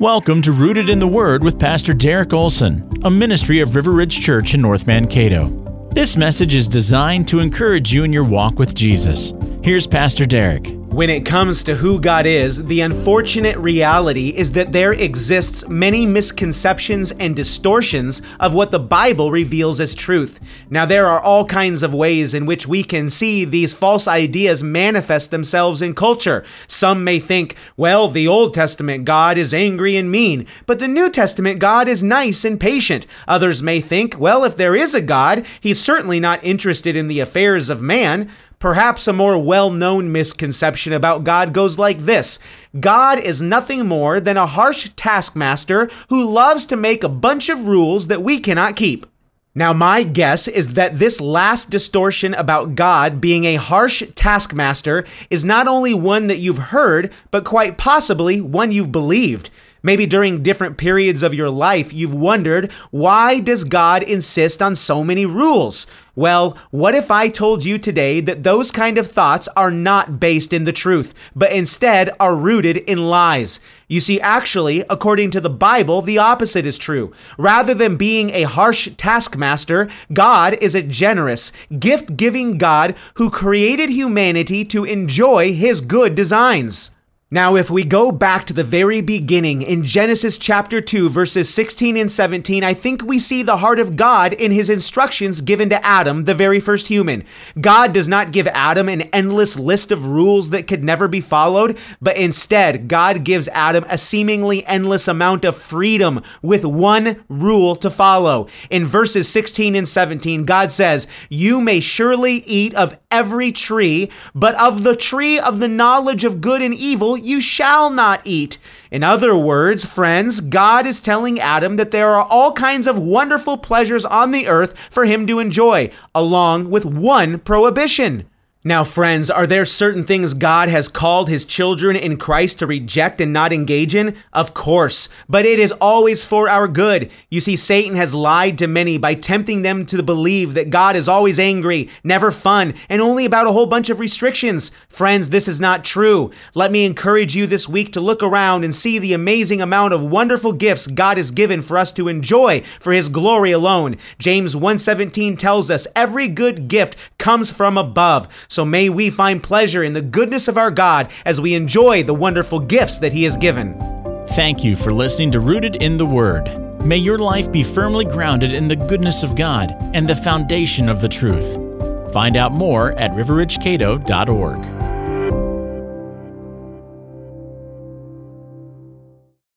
Welcome to Rooted in the Word with Pastor Derek Olson, a ministry of River Ridge Church in North Mankato. This message is designed to encourage you in your walk with Jesus. Here's Pastor Derek. When it comes to who God is, the unfortunate reality is that there exists many misconceptions and distortions of what the Bible reveals as truth. Now there are all kinds of ways in which we can see these false ideas manifest themselves in culture. Some may think, well, the Old Testament God is angry and mean, but the New Testament God is nice and patient. Others may think, well, if there is a God, he's certainly not interested in the affairs of man. Perhaps a more well known misconception about God goes like this God is nothing more than a harsh taskmaster who loves to make a bunch of rules that we cannot keep. Now, my guess is that this last distortion about God being a harsh taskmaster is not only one that you've heard, but quite possibly one you've believed. Maybe during different periods of your life, you've wondered, why does God insist on so many rules? Well, what if I told you today that those kind of thoughts are not based in the truth, but instead are rooted in lies? You see, actually, according to the Bible, the opposite is true. Rather than being a harsh taskmaster, God is a generous, gift giving God who created humanity to enjoy his good designs. Now, if we go back to the very beginning in Genesis chapter 2, verses 16 and 17, I think we see the heart of God in his instructions given to Adam, the very first human. God does not give Adam an endless list of rules that could never be followed, but instead, God gives Adam a seemingly endless amount of freedom with one rule to follow. In verses 16 and 17, God says, You may surely eat of every tree, but of the tree of the knowledge of good and evil, you shall not eat. In other words, friends, God is telling Adam that there are all kinds of wonderful pleasures on the earth for him to enjoy, along with one prohibition. Now, friends, are there certain things God has called his children in Christ to reject and not engage in? Of course, but it is always for our good. You see, Satan has lied to many by tempting them to believe that God is always angry, never fun, and only about a whole bunch of restrictions. Friends, this is not true. Let me encourage you this week to look around and see the amazing amount of wonderful gifts God has given for us to enjoy for his glory alone. James 1:17 tells us every good gift comes from above. So may we find pleasure in the goodness of our God as we enjoy the wonderful gifts that He has given. Thank you for listening to Rooted in the Word. May your life be firmly grounded in the goodness of God and the foundation of the truth. Find out more at riverridgecato.org.